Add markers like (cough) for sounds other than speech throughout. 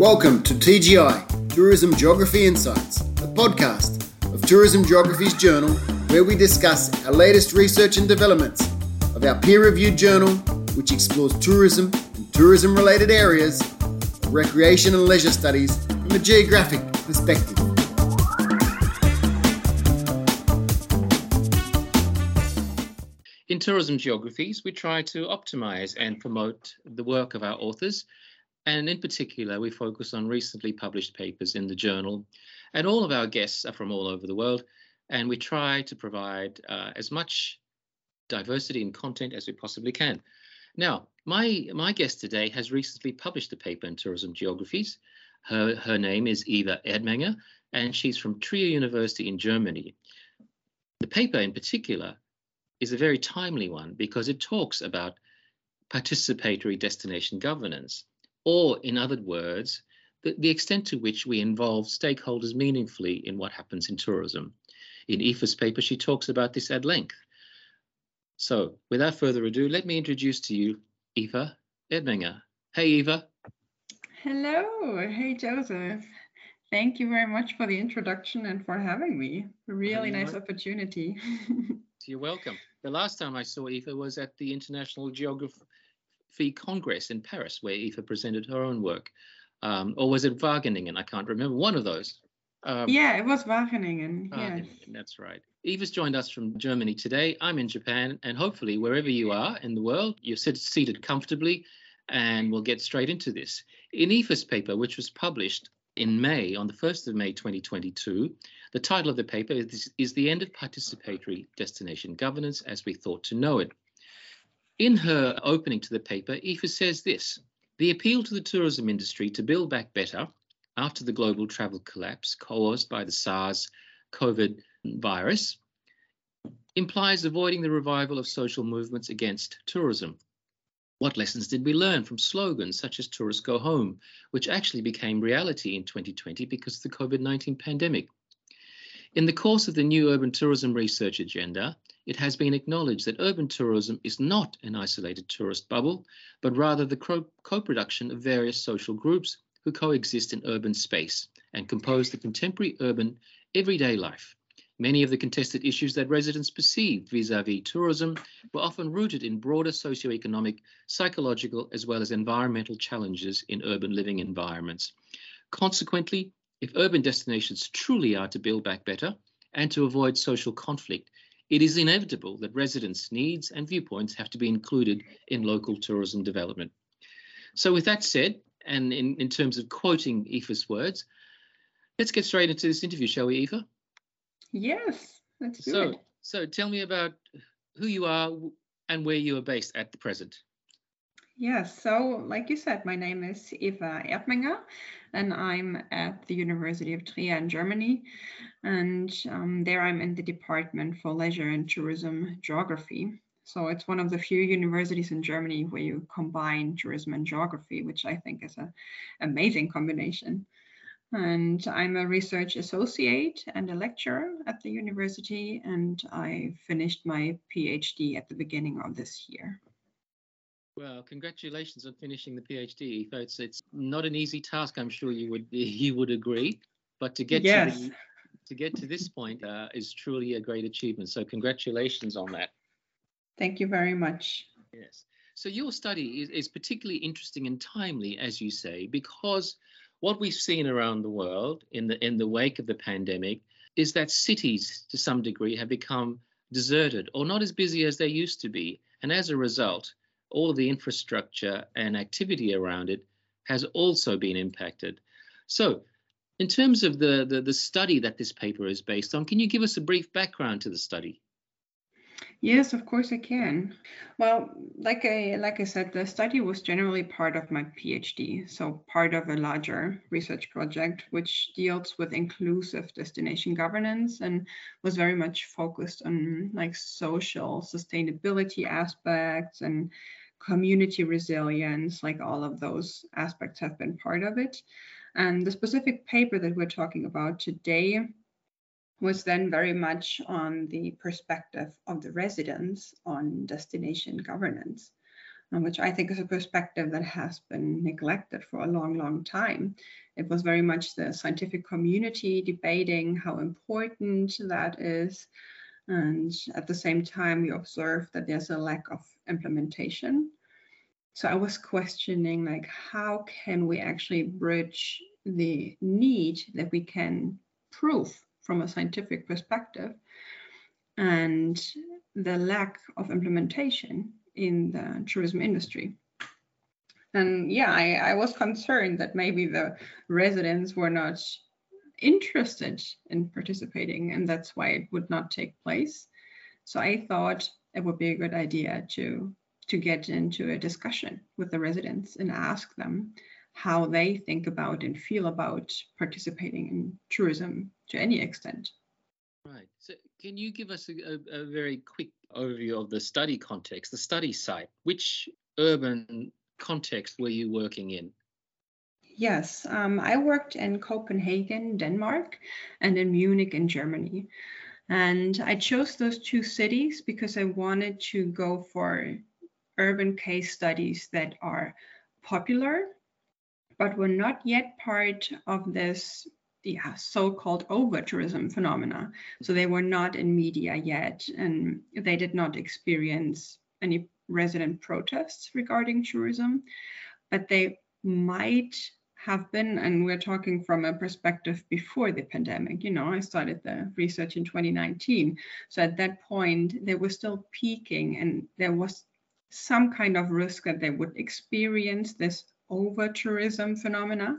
Welcome to TGI, Tourism Geography Insights, a podcast of Tourism Geographies journal where we discuss our latest research and developments of our peer reviewed journal, which explores tourism and tourism related areas, recreation and leisure studies from a geographic perspective. In tourism geographies, we try to optimize and promote the work of our authors. And in particular, we focus on recently published papers in the journal. And all of our guests are from all over the world. And we try to provide uh, as much diversity in content as we possibly can. Now, my, my guest today has recently published a paper in tourism geographies. Her, her name is Eva Erdmenger, and she's from Trier University in Germany. The paper in particular is a very timely one because it talks about participatory destination governance, or in other words, the, the extent to which we involve stakeholders meaningfully in what happens in tourism. In Eva's paper, she talks about this at length. So, without further ado, let me introduce to you Eva Erdmenger. Hey, Eva. Hello. Hey, Joseph. Thank you very much for the introduction and for having me. A really nice opportunity. (laughs) You're welcome. The last time I saw Eva was at the International Geography Congress in Paris, where Eva presented her own work. Um, or was it Wageningen? I can't remember. One of those. Um, yeah, it was Wageningen. Wageningen yes. That's right. Eva's joined us from Germany today. I'm in Japan, and hopefully, wherever you are in the world, you're seated comfortably, and we'll get straight into this. In Eva's paper, which was published in May, on the 1st of May 2022, the title of the paper is, is The End of Participatory Destination Governance as We Thought to Know It. In her opening to the paper, Eva says this The appeal to the tourism industry to build back better after the global travel collapse caused by the SARS COVID virus implies avoiding the revival of social movements against tourism. What lessons did we learn from slogans such as Tourists Go Home, which actually became reality in 2020 because of the COVID 19 pandemic? In the course of the new urban tourism research agenda, it has been acknowledged that urban tourism is not an isolated tourist bubble, but rather the co-production of various social groups who coexist in urban space and compose the contemporary urban everyday life. Many of the contested issues that residents perceived vis-a-vis tourism were often rooted in broader socioeconomic, psychological, as well as environmental challenges in urban living environments. Consequently, if urban destinations truly are to build back better and to avoid social conflict, it is inevitable that residents' needs and viewpoints have to be included in local tourism development. So, with that said, and in, in terms of quoting Eva's words, let's get straight into this interview, shall we, Eva? Yes, let's do so, it. So, tell me about who you are and where you are based at the present. Yes, so like you said, my name is Eva Erdmenger, and I'm at the University of Trier in Germany. And um, there I'm in the Department for Leisure and Tourism Geography. So it's one of the few universities in Germany where you combine tourism and geography, which I think is an amazing combination. And I'm a research associate and a lecturer at the university, and I finished my PhD at the beginning of this year. Well, congratulations on finishing the PhD. It's it's not an easy task. I'm sure you would (laughs) you would agree. But to get yes. to the, to get to this point uh, is truly a great achievement. So congratulations on that. Thank you very much. Yes. So your study is, is particularly interesting and timely, as you say, because what we've seen around the world in the in the wake of the pandemic is that cities, to some degree, have become deserted or not as busy as they used to be, and as a result, all of the infrastructure and activity around it has also been impacted. So, in terms of the, the, the, study that this paper is based on, can you give us a brief background to the study? Yes, of course I can. Well, like I like I said, the study was generally part of my PhD, so part of a larger research project which deals with inclusive destination governance and was very much focused on like social sustainability aspects and community resilience, like all of those aspects have been part of it. And the specific paper that we're talking about today was then very much on the perspective of the residents on destination governance. Um, which I think is a perspective that has been neglected for a long, long time. It was very much the scientific community debating how important that is. And at the same time, we observe that there's a lack of implementation. So I was questioning, like, how can we actually bridge the need that we can prove from a scientific perspective and the lack of implementation in the tourism industry. And yeah, I, I was concerned that maybe the residents were not interested in participating, and that's why it would not take place. So I thought it would be a good idea to to get into a discussion with the residents and ask them how they think about and feel about participating in tourism to any extent. Right. So, can you give us a, a, very quick overview of the study context, the study site? Which urban context were you working in? Yes, um, I worked in Copenhagen, Denmark, and in Munich, in Germany. And I chose those two cities because I wanted to go for urban case studies that are popular, but were not yet part of this yeah, so-called over-tourism phenomena. So they were not in media yet, and they did not experience any resident protests regarding tourism, but they might have been, and we're talking from a perspective before the pandemic. You know, I started the research in 2019. So at that point, they were still peaking, and there was some kind of risk that they would experience this over tourism phenomena.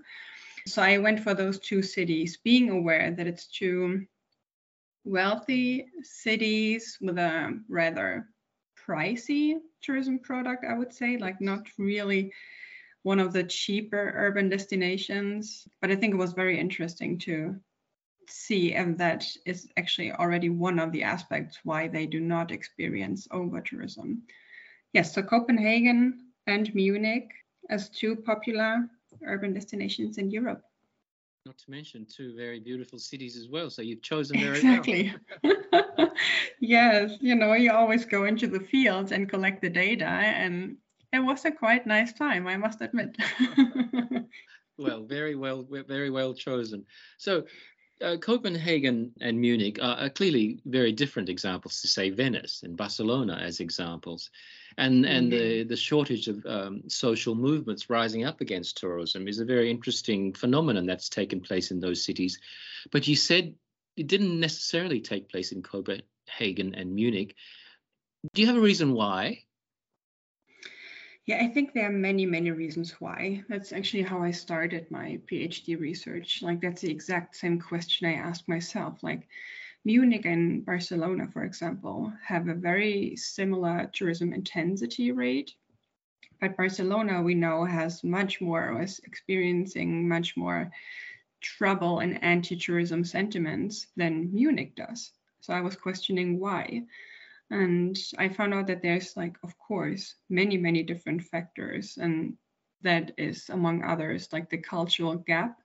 So I went for those two cities, being aware that it's two wealthy cities with a rather pricey tourism product, I would say, like not really one of the cheaper urban destinations. But I think it was very interesting to see and that is actually already one of the aspects why they do not experience over tourism. Yes, so Copenhagen and Munich as two popular urban destinations in Europe. Not to mention two very beautiful cities as well. So you've chosen very exactly. well. (laughs) yes, you know, you always go into the fields and collect the data, and it was a quite nice time, I must admit. (laughs) well, very well, very well chosen. So uh, Copenhagen and Munich are, are, clearly very different examples to say Venice and Barcelona as examples, and and mm-hmm. the the shortage of um, social movements rising up against tourism is a very interesting phenomenon that's taken place in those cities. But you said it didn't necessarily take place in Copenhagen and Munich. Do you have a reason why? Yeah, I think there are many, many reasons why. That's actually how I started my PhD research. Like, that's the exact same question I asked myself. Like, Munich and Barcelona, for example, have a very similar tourism intensity rate. But Barcelona, we know, has much more, was experiencing much more trouble and anti tourism sentiments than Munich does. So I was questioning why. And I found out that there's, like, of course, many, many different factors. And that is, among others, like the cultural gap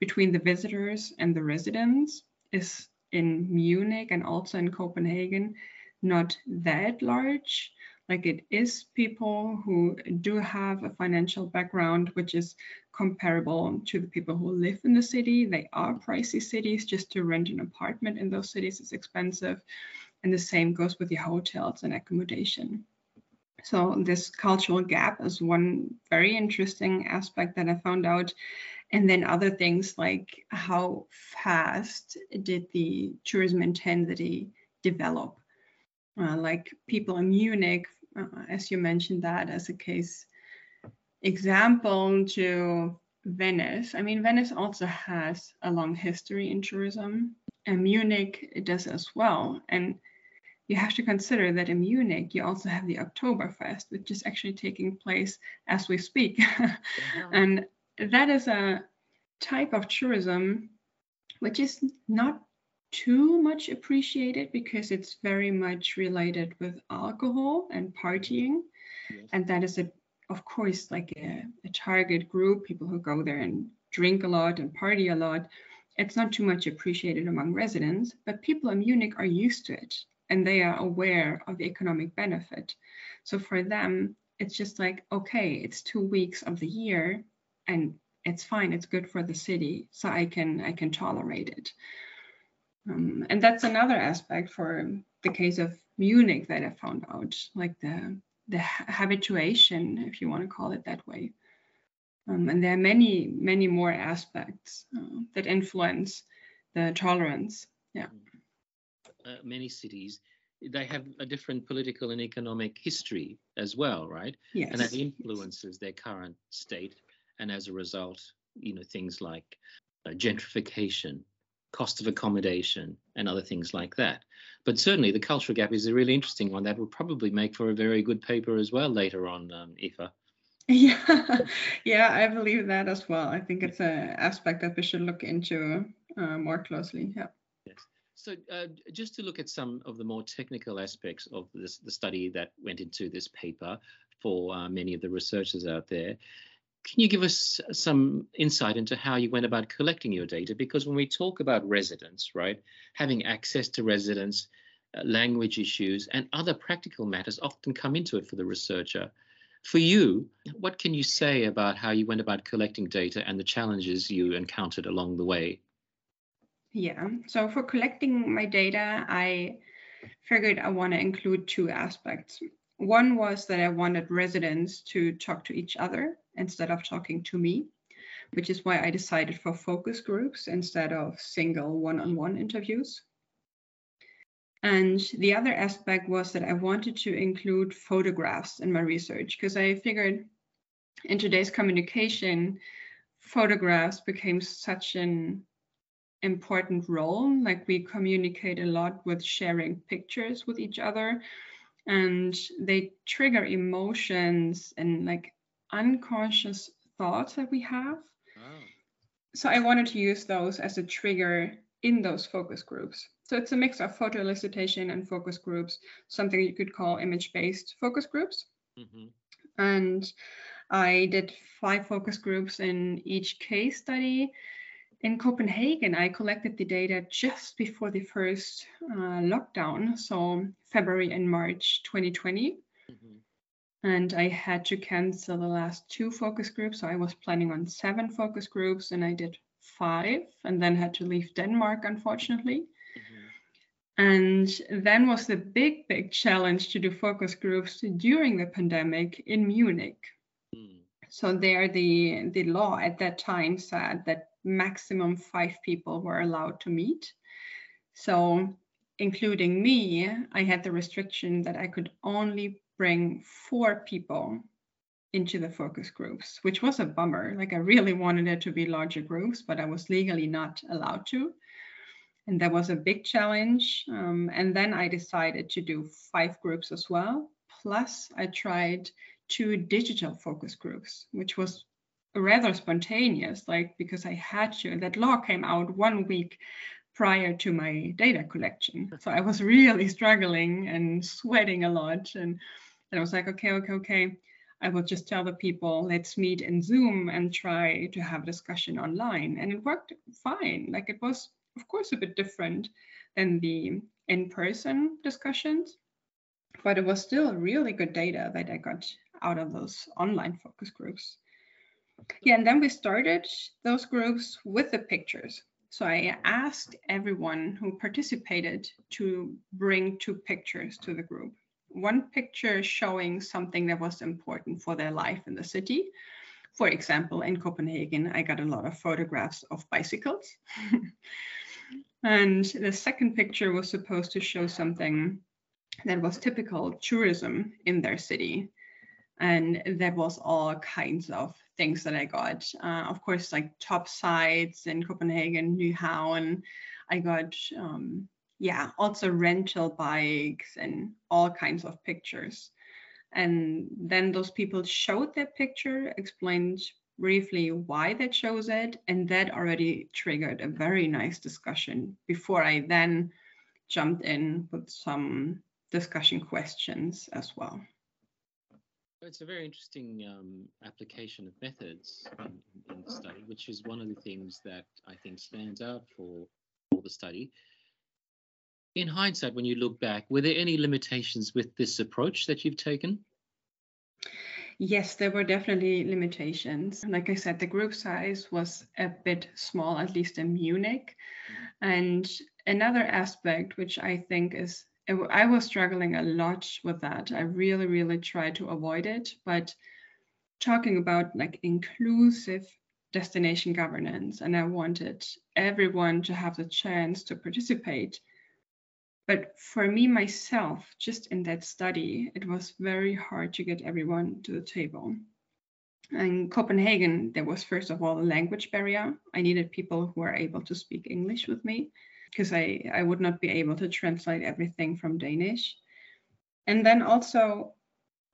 between the visitors and the residents is in Munich and also in Copenhagen not that large. Like it is people who do have a financial background, which is comparable to the people who live in the city. They are pricey cities. Just to rent an apartment in those cities is expensive. And the same goes with the hotels and accommodation. So, this cultural gap is one very interesting aspect that I found out. And then other things like how fast did the tourism intensity develop? Uh, like people in Munich, uh, as you mentioned that as a case example to Venice. I mean, Venice also has a long history in tourism, and Munich does as well. And you have to consider that in Munich, you also have the Oktoberfest, which is actually taking place as we speak. Yeah. (laughs) and that is a type of tourism which is not too much appreciated because it's very much related with alcohol and partying. Yes. And that is, a, of course, like a, a target group, people who go there and drink a lot and party a lot. It's not too much appreciated among residents, but people in Munich are used to it and they are aware of the economic benefit. So for them, it's just like, okay, it's two weeks of the year and it's fine, it's good for the city, so I can I can tolerate it. Um, and that's another aspect for the case of Munich that I found out, like the the habituation, if you want to call it that way. Um, and there are many, many more aspects uh, that influence the tolerance. Yeah. Uh, many cities, they have a different political and economic history as well, right? Yes. And that influences their current state. And as a result, you know, things like uh, gentrification, cost of accommodation, and other things like that. But certainly, the cultural gap is a really interesting one that will probably make for a very good paper as well later on, um, Eva. (laughs) Yeah, yeah, I believe that as well. I think it's an aspect that we should look into uh, more closely. Yeah. Yes. So, uh, just to look at some of the more technical aspects of this, the study that went into this paper for uh, many of the researchers out there, can you give us some insight into how you went about collecting your data? Because when we talk about residents, right, having access to residents, uh, language issues, and other practical matters often come into it for the researcher. For you, what can you say about how you went about collecting data and the challenges you encountered along the way? Yeah, so for collecting my data, I figured I want to include two aspects. One was that I wanted residents to talk to each other instead of talking to me, which is why I decided for focus groups instead of single one on one interviews. And the other aspect was that I wanted to include photographs in my research because I figured in today's communication, photographs became such an important role. Like we communicate a lot with sharing pictures with each other, and they trigger emotions and like unconscious thoughts that we have. Oh. So I wanted to use those as a trigger in those focus groups. So it's a mix of photo elicitation and focus groups, something you could call image-based focus groups. Mm-hmm. And I did five focus groups in each case study. In Copenhagen, I collected the data just before the first uh, lockdown, so February and March 2020. Mm-hmm and I had to cancel the last two focus groups. So I was planning on seven focus groups and I did five and then had to leave Denmark, unfortunately. Mm-hmm. And then was the big, big challenge to do focus groups during the pandemic in Munich. Mm. So there the the law at that time said that maximum five people were allowed to meet. So including me, I had the restriction that I could only bring four people into the focus groups, which was a bummer. Like I really wanted it to be larger groups, but I was legally not allowed to. And that was a big challenge. Um, and then I decided to do five groups as well. Plus, I tried two digital focus groups, which was rather spontaneous, like because I had to. That law came out one week prior to my data collection. So I was (laughs) really struggling and sweating a lot. And and I was like, okay, okay, okay. I will just tell the people, let's meet in Zoom and try to have a discussion online. And it worked fine. Like it was, of course, a bit different than the in person discussions, but it was still really good data that I got out of those online focus groups. Yeah, and then we started those groups with the pictures. So I asked everyone who participated to bring two pictures to the group one picture showing something that was important for their life in the city. For example, in Copenhagen, I got a lot of photographs of bicycles. (laughs) and the second picture was supposed to show something that was typical tourism in their city. And there was all kinds of things that I got. Uh, of course, like top sites in Copenhagen, Nyhavn. I got um, yeah, also rental bikes and all kinds of pictures. And then those people showed their picture, explained briefly why they chose it, and that already triggered a very nice discussion before I then jumped in with some discussion questions as well. It's a very interesting um, application of methods in, in, the study, which is one of the things that I think stands out for, for the study in hindsight, when you look back, were there any limitations with this approach that you've taken? Yes, there were definitely limitations. Like I said, the group size was a bit small, at least in Munich. And another aspect, which I think is, I was struggling a lot with that. I really, really tried to avoid it. But talking about like inclusive destination governance, and I wanted everyone to have the chance to participate. But for me, myself, just in that study, it was very hard to get everyone to the table. In Copenhagen, there was first of all a language barrier. I needed people who are able to speak English with me because I, I would not be able to translate everything from Danish. And then also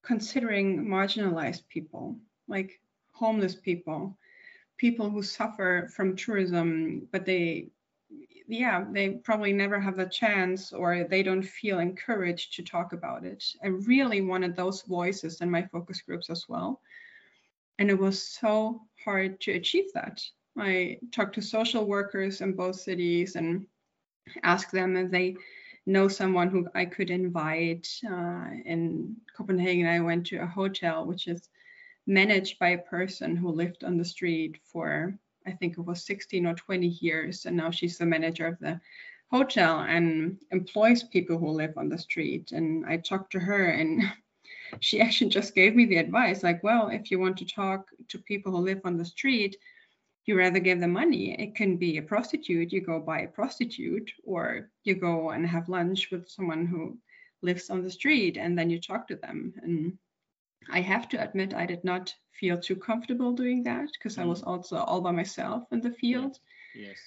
considering marginalized people, like homeless people, people who suffer from tourism, but they, yeah, they probably never have the chance or they don't feel encouraged to talk about it. I really wanted those voices in my focus groups as well. And it was so hard to achieve that. I talked to social workers in both cities and asked them if they know someone who I could invite. Uh, in Copenhagen, I went to a hotel which is managed by a person who lived on the street for, I think it was 16 or 20 years. And now she's the manager of the hotel and employs people who live on the street. And I talked to her and (laughs) she actually just gave me the advice like, well, if you want to talk to people who live on the street, you rather give them money. It can be a prostitute, you go buy a prostitute, or you go and have lunch with someone who lives on the street and then you talk to them. And I have to admit, I did not feel too comfortable doing that because mm. I was also all by myself in the field. Yes.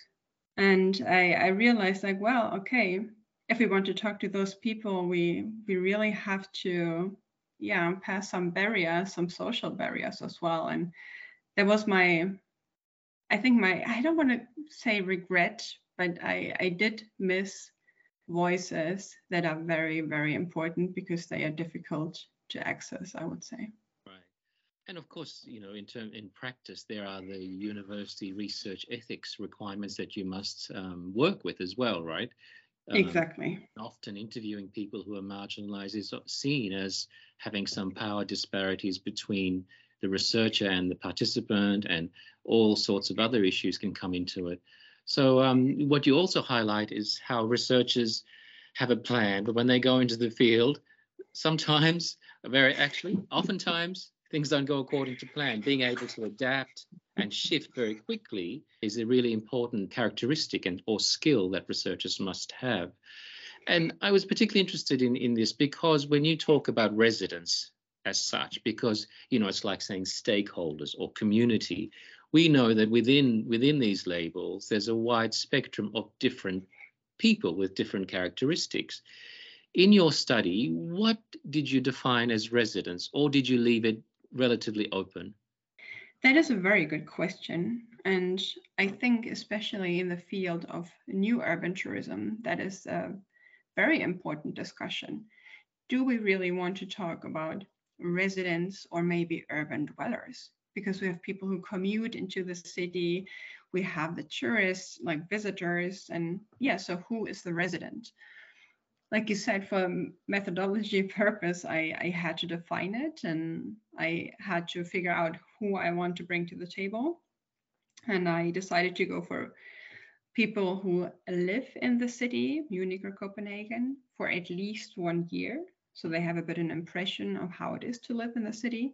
And I, I realized like, well, okay, if we want to talk to those people, we we really have to yeah pass some barriers some social barriers as well and that was my i think my i don't want to say regret but i i did miss voices that are very very important because they are difficult to access i would say. Right. And of course you know in term in practice there are the university research ethics requirements that you must um, work with as well right? Um, exactly. Often interviewing people who are marginalized is seen as having some power disparities between the researcher and the participant, and all sorts of other issues can come into it. So, um, what you also highlight is how researchers have a plan, but when they go into the field, sometimes, (laughs) very actually, oftentimes, things don't go according to plan. Being able to adapt and shift very quickly is a really important characteristic and or skill that researchers must have. And I was particularly interested in, in this because when you talk about residents as such, because you know it's like saying stakeholders or community, we know that within within these labels there's a wide spectrum of different people with different characteristics. In your study, what did you define as residents, or did you leave it relatively open? That is a very good question. And I think, especially in the field of new urban tourism, that is a very important discussion. Do we really want to talk about residents or maybe urban dwellers? Because we have people who commute into the city, we have the tourists, like visitors, and yeah, so who is the resident? like you said, for methodology (laughs) purpose, I, I had to define it and I had to figure out who I want to bring to the table. And I decided to go for people who live in the city, Munich or Copenhagen, for at least one year. So they have a bit of an impression of how it is to live in the city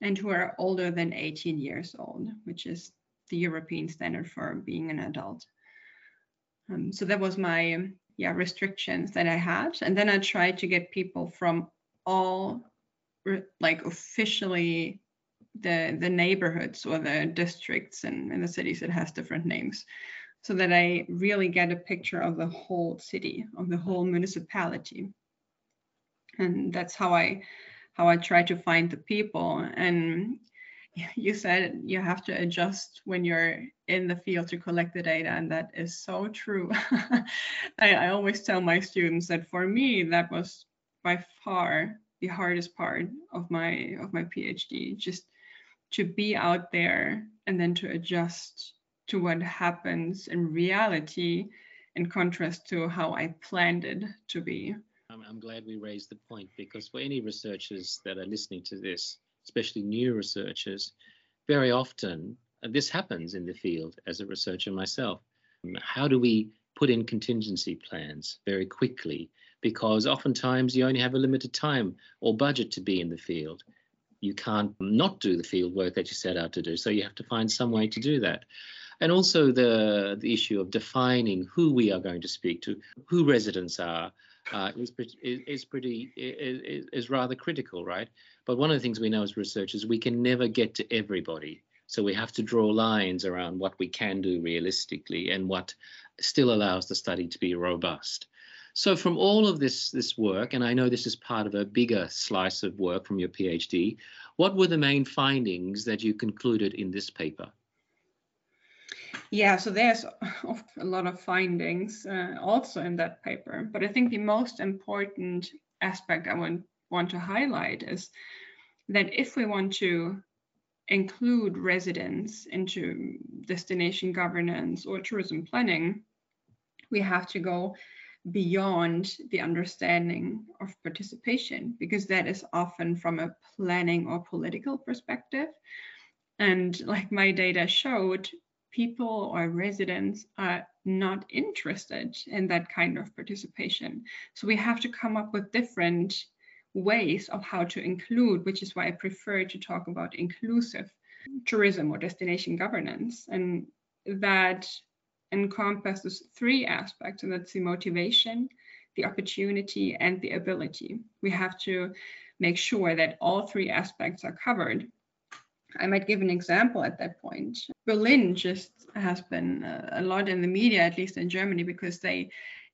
and who are older than 18 years old, which is the European standard for being an adult. Um, so that was my yeah restrictions that I had, and then I tried to get people from all like officially the the neighborhoods or the districts and in the cities it has different names so that i really get a picture of the whole city of the whole municipality and that's how i how i try to find the people. And (laughs) you said you have to adjust when you're in the field to collect the data and that is so true. (laughs) I, I, always tell my students that for me that was by far the hardest part of my of my phd just to be out there and then to adjust to what happens in reality in contrast to how i planned it to be I'm glad we raised the point because for any researchers that are listening to this, especially new researchers, very often uh, this happens in the field as a researcher myself. Um, how do we put in contingency plans very quickly? Because oftentimes you only have a limited time or budget to be in the field. You can't not do the field work that you set out to do. So you have to find some way to do that. And also the, the issue of defining who we are going to speak to, who residents are, uh, is, is pretty is, is rather critical, right? But one of the things we know as researchers, we can never get to everybody. So we have to draw lines around what we can do realistically and what still allows the study to be robust. So from all of this this work, and I know this is part of a bigger slice of work from your PhD, what were the main findings that you concluded in this paper? Yeah, so there's (laughs) a lot of findings uh, also in that paper, but I think the most important aspect I want want to highlight is that if we want to include residents into destination governance or tourism planning, we have to go beyond the understanding of participation because that is often from a planning or political perspective. And like my data showed, people or residents are not interested in that kind of participation. So we have to come up with different ways of how to include, which is why I prefer to talk about inclusive tourism or destination governance. And that encompasses three aspects, and that's the motivation, the opportunity, and the ability. We have to make sure that all three aspects are covered. I might give an example at that point. Berlin just has been a lot in the media, at least in Germany, because they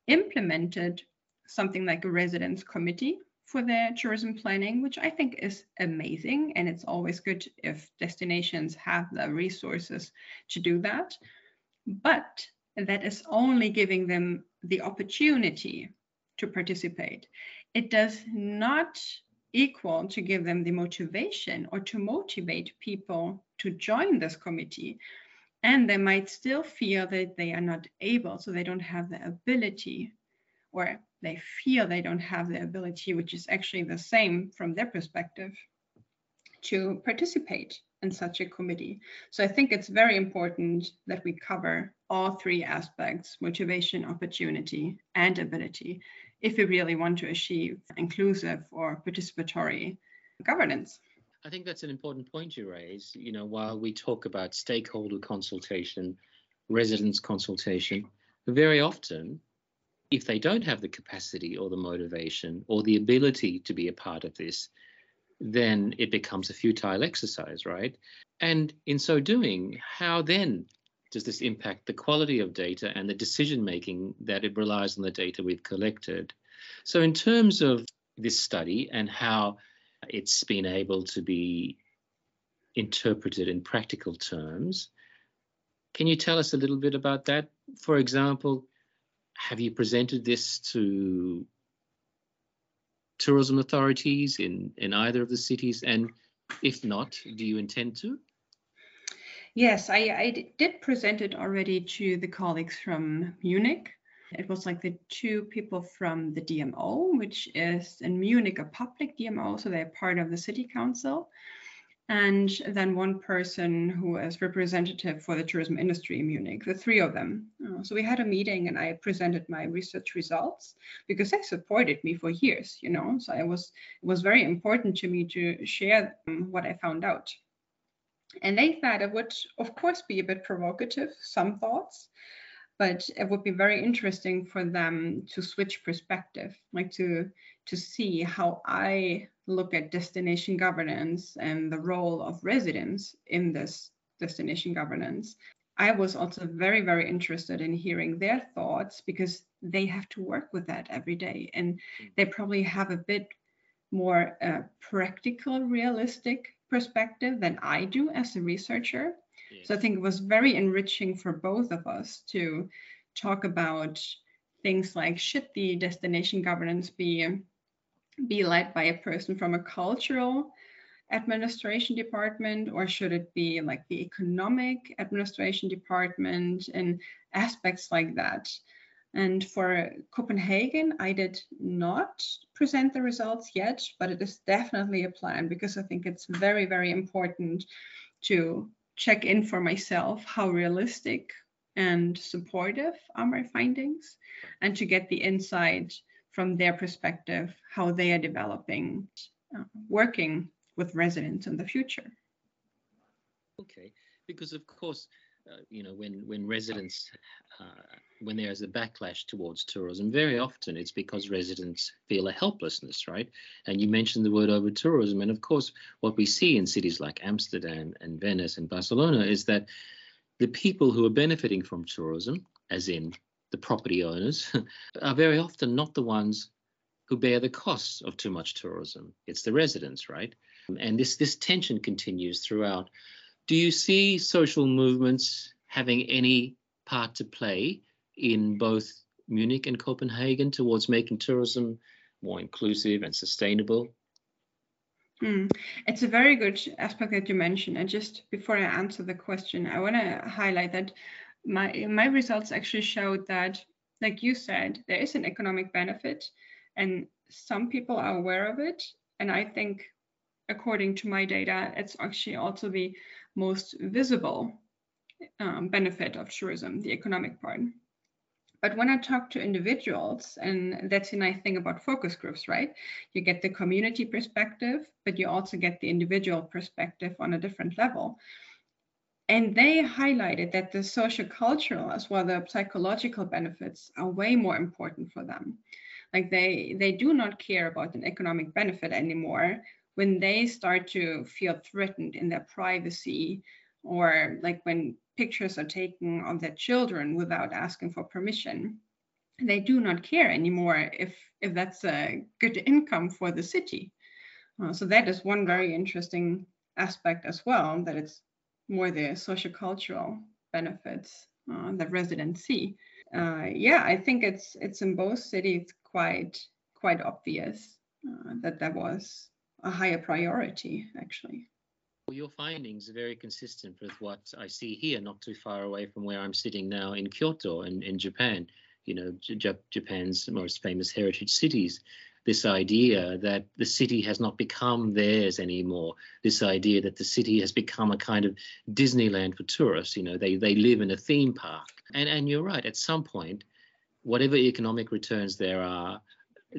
implemented something like a residence committee for their tourism planning, which I think is amazing. And it's always good if destinations have the resources to do that. But that is only giving them the opportunity to participate. It does not equal to give them the motivation or to motivate people to join this committee. And they might still feel that they are not able, so they don't have the ability or they feel they don't have the ability, which is actually the same from their perspective, to participate in such a committee. So I think it's very important that we cover all three aspects motivation, opportunity, and ability if we really want to achieve inclusive or participatory governance. I think that's an important point you raise. You know, while we talk about stakeholder consultation, residents consultation, very often if they don't have the capacity or the motivation or the ability to be a part of this, then it becomes a futile exercise, right? And in so doing, how then does this impact the quality of data and the decision making that it relies on the data we've collected? So, in terms of this study and how it's been able to be interpreted in practical terms, can you tell us a little bit about that? For example, have you presented this to tourism authorities in, in either of the cities? And if not, do you intend to? Yes, I, I did present it already to the colleagues from Munich. It was like the two people from the DMO, which is in Munich a public DMO, so they're part of the city council and then one person who is representative for the tourism industry in Munich, the three of them. Uh, so we had a meeting and I presented my research results because they supported me for years, you know. So it was it was very important to me to share um, what I found out. And they thought it would, of course, be a bit provocative, some thoughts, but it would be very interesting for them to switch perspective, like to to see how I look at destination governance and the role of residents in this destination governance. I was also very, very interested in hearing their thoughts because they have to work with that every day and they probably have a bit more uh, practical, realistic perspective than I do as a researcher. Yes. So I think it was very enriching for both of us to talk about things like should the destination governance be be led by a person from a cultural administration department or should it be like the economic administration department and aspects like that And for Copenhagen, I did not present the results yet, but it is definitely a plan because I think it's very, very important to check in for myself how realistic and supportive are my findings and to get the insight from their perspective how they are developing uh, working with residents in the future. Okay because of course uh, you know when when residents uh, when there's a backlash towards tourism very often it's because residents feel a helplessness right? And you mentioned the word over tourism and of course what we see in cities like amsterdam and venice and barcelona is that the people who are benefiting from tourism as in the property owners (laughs) are very often not the ones who bear the costs of too much tourism. It's the residents right? And this this tension continues throughout do you see social movements having any part to play in both Munich and Copenhagen towards making tourism more inclusive and sustainable? Mm. It's a very good aspect that you mentioned. And just before I answer the question, I want to highlight that my my results actually showed that, like you said, there is an economic benefit, and some people are aware of it. And I think, according to my data, it's actually also the most visible um, benefit of tourism, the economic part. But when I talk to individuals, and that's the nice thing about focus groups, right? You get the community perspective, but you also get the individual perspective on a different level. And they highlighted that the social cultural as well the psychological benefits are way more important for them. Like they they do not care about an economic benefit anymore when they start to feel threatened in their privacy or like when pictures are taken of their children without asking for permission they do not care anymore if if that's a good income for the city. Uh, so that is one very interesting aspect as well that it's more the social cultural benefits uh, that residents see uh, yeah i think it's it's in both cities quite quite obvious uh, that that was a higher priority actually well, your findings are very consistent with what I see here, not too far away from where I'm sitting now in Kyoto in, in Japan, you know, J- Japan's most famous heritage cities. This idea that the city has not become theirs anymore. This idea that the city has become a kind of Disneyland for tourists. You know, they they live in a theme park. And and you're right. At some point, whatever economic returns there are,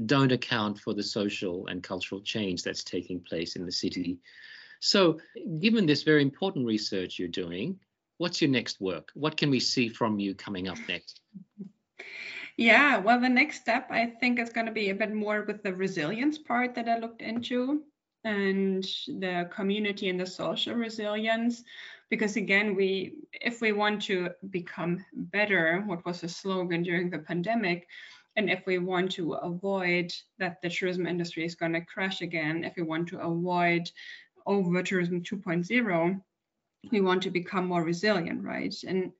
don't account for the social and cultural change that's taking place in the city. So, given this very important research you're doing, what's your next work? What can we see from you coming up next? Yeah, well, the next step I think is going to be a bit more with the resilience part that I looked into and the community and the social resilience because again we if we want to become better what was the slogan during the pandemic and if we want to avoid that the tourism industry is going to crash again if we want to avoid over tourism 2.0 we want to become more resilient right? And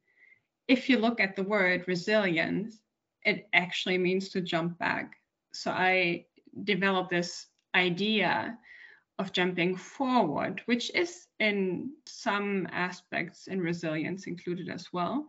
if you look at the word resilience it actually means to jump back. So i developed this idea of jumping forward which is in some aspects in resilience included as well.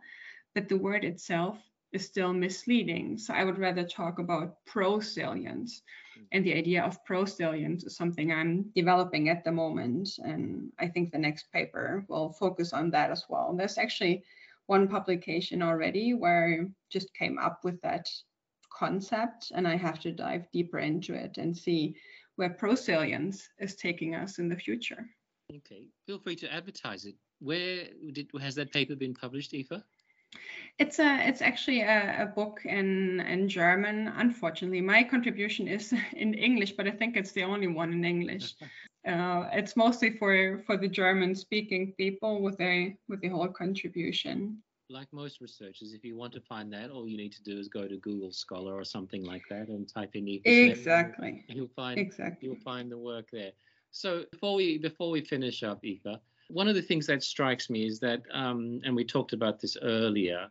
But the word itself is still misleading. So I would rather talk about prosilience. Mm-hmm. And the idea of prosilience is something I'm developing at the moment. And I think the next paper will focus on that as well. There's actually one publication already where I just came up with that concept and I have to dive deeper into it and see where prosilience is taking us in the future. Okay, feel free to advertise it. Where did has that paper been published, Eva? It's a it's actually a, a, book in in German. Unfortunately, my contribution is (laughs) in English, but I think it's the only one in English. (laughs) Uh, it's mostly for for the German speaking people with a with the whole contribution. Like most researchers, if you want to find that, all you need to do is go to Google Scholar or something like that and type in exactly. You'll find exactly you'll find the work there. So before we before we finish up, Eva, one of the things that strikes me is that, um, and we talked about this earlier,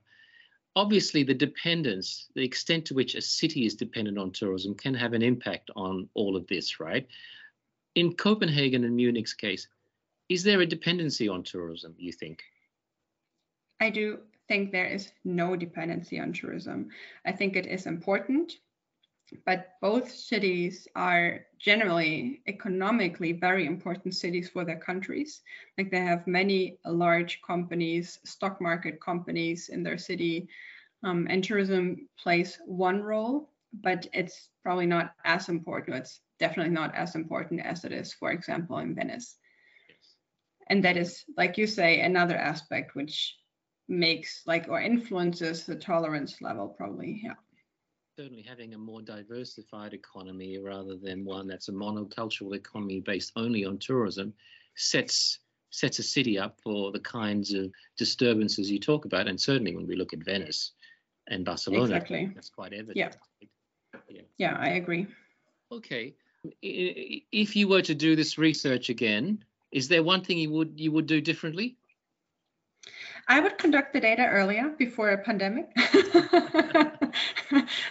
obviously the dependence, the extent to which a city is dependent on tourism can have an impact on all of this, right? In Copenhagen and Munich's case, is there a dependency on tourism, you think? I do think there is no dependency on tourism. I think it is important, but both cities are generally economically very important cities for their countries. Like they have many large companies, stock market companies in their city, um, and tourism plays one role, but it's probably not as important. It's definitely not as important as it is, for example, in Venice. And that is, like you say, another aspect which makes like or influences the tolerance level probably yeah certainly having a more diversified economy rather than one that's a monocultural economy based only on tourism sets sets a city up for the kinds of disturbances you talk about. And certainly when we look at venice and barcelona exactly. that's quite evident. Yeah. yeah. Yeah i agree. Okay. If you were to do this research again is there one thing you would you would do differently I would conduct the data earlier before a pandemic. (laughs)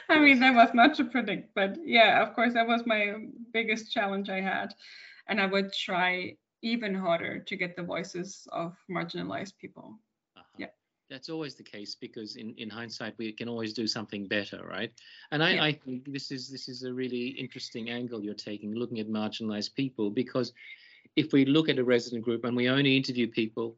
I mean, that was not to predict, but yeah, of course, that was my biggest challenge I had. And I would try even harder to get the voices of marginalized people. Uh-huh. Yeah. That's always the case because in, in hindsight we can always do something better, right? And I, yeah. I think this is this is a really interesting angle you're taking, looking at marginalized people, because if we look at a resident group and we only interview people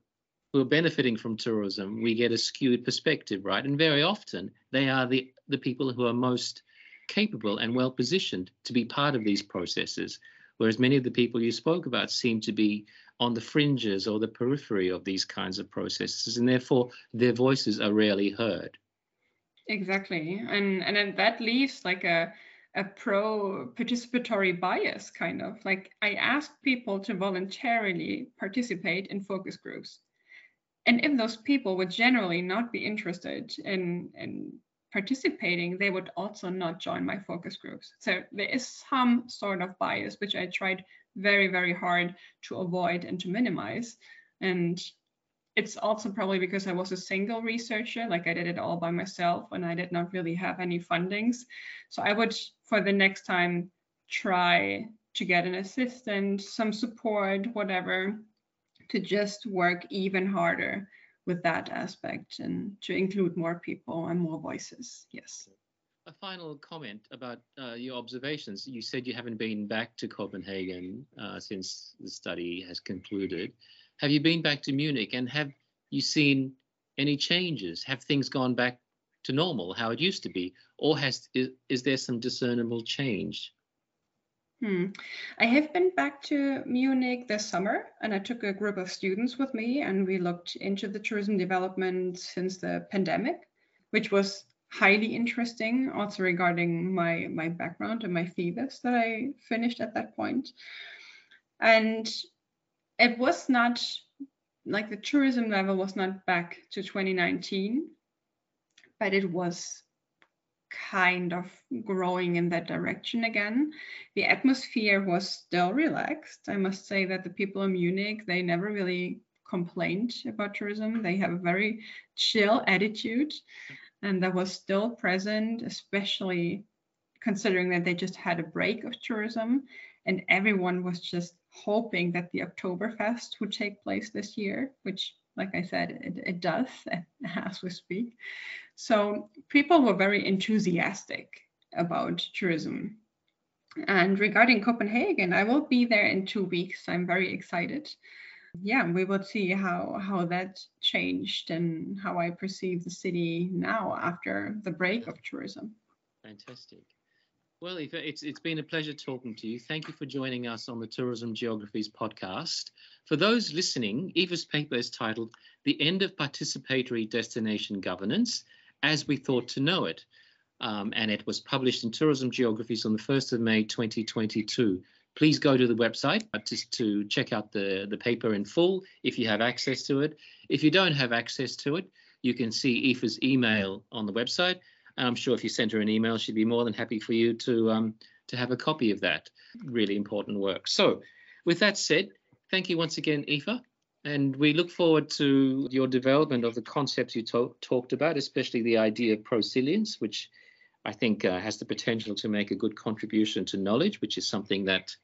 who are benefiting from tourism, we get a skewed perspective, right? And very often they are the, the people who are most capable and well positioned to be part of these processes, whereas many of the people you spoke about seem to be on the fringes or the periphery of these kinds of processes, and therefore their voices are rarely heard. Exactly, and and that leaves like a a pro participatory bias kind of like I ask people to voluntarily participate in focus groups and if those people would generally not be interested in in participating they would also not join my focus groups. So there is some sort of bias which i tried very very hard to avoid and to minimize. And it's also probably because i was a single researcher like i did it all by myself and i did not really have any fundings. So i would for the next time try to get an assistant some support whatever to just work even harder with that aspect and to include more people and more voices. Yes. A final comment about uh, your observations. You said you haven't been back to Copenhagen uh, since the study has concluded. Have you been back to Munich and have you seen any changes? Have things gone back to normal, how it used to be, or has is, is there some discernible change? Hmm. I have been back to Munich this summer and I took a group of students with me and we looked into the tourism development since the pandemic, which was highly interesting also regarding my my background and my thesis that I finished at that point. And it was not like the tourism level was not back to 2019, but it was kind of growing in that direction again. The atmosphere was still relaxed. I must say that the people in Munich, they never really complained about tourism. They have a very chill attitude and that was still present, especially considering that they just had a break of tourism and everyone was just hoping that the Oktoberfest would take place this year, which like I said, it, it does (laughs) as we speak. So people were very enthusiastic about tourism. And regarding Copenhagen, I will be there in two weeks. I'm very excited. Yeah, we will see how how that changed and how I perceive the city now after the break of tourism. Fantastic. Well, Eva, it's it's been a pleasure talking to you. Thank you for joining us on the Tourism Geographies podcast. For those listening, Eva's paper is titled "The End of Participatory Destination Governance." as we thought to know it. Um, and it was published in Tourism Geographies on the 1st of May 2022. Please go to the website just to check out the, the paper in full if you have access to it. If you don't have access to it, you can see Eva's email on the website. And I'm sure if you sent her an email, she'd be more than happy for you to, um, to have a copy of that really important work. So, with that said, thank you once again, Eva. And we look forward to your development of the concepts you to- talked about, especially the idea of prosilience, which I think uh, has the potential to make a good contribution to knowledge, which is something that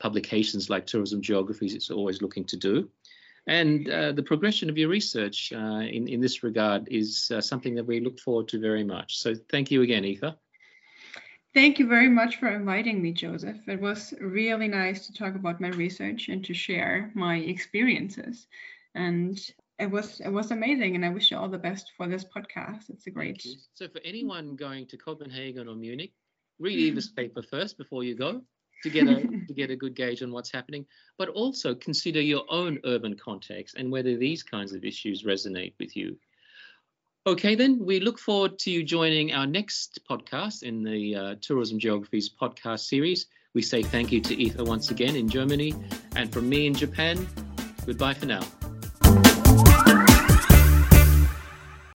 publications like Tourism Geographies is always looking to do. And uh, the progression of your research uh, in, in this regard is uh, something that we look forward to very much. So thank you again, Eva. Thank you very much for inviting me, Joseph. It was really nice to talk about my research and to share my experiences. And it was it was amazing, and I wish you all the best for this podcast. It's a great. So, for anyone going to Copenhagen or Munich, read Eva's paper first before you go to get a (laughs) to get a good gauge on what's happening, but also consider your own urban context and whether these kinds of issues resonate with you. Okay, then we look forward to you joining our next podcast in the uh, Tourism Geographies podcast series. We say thank you to Eva once again in Germany, and from me in Japan, goodbye for now.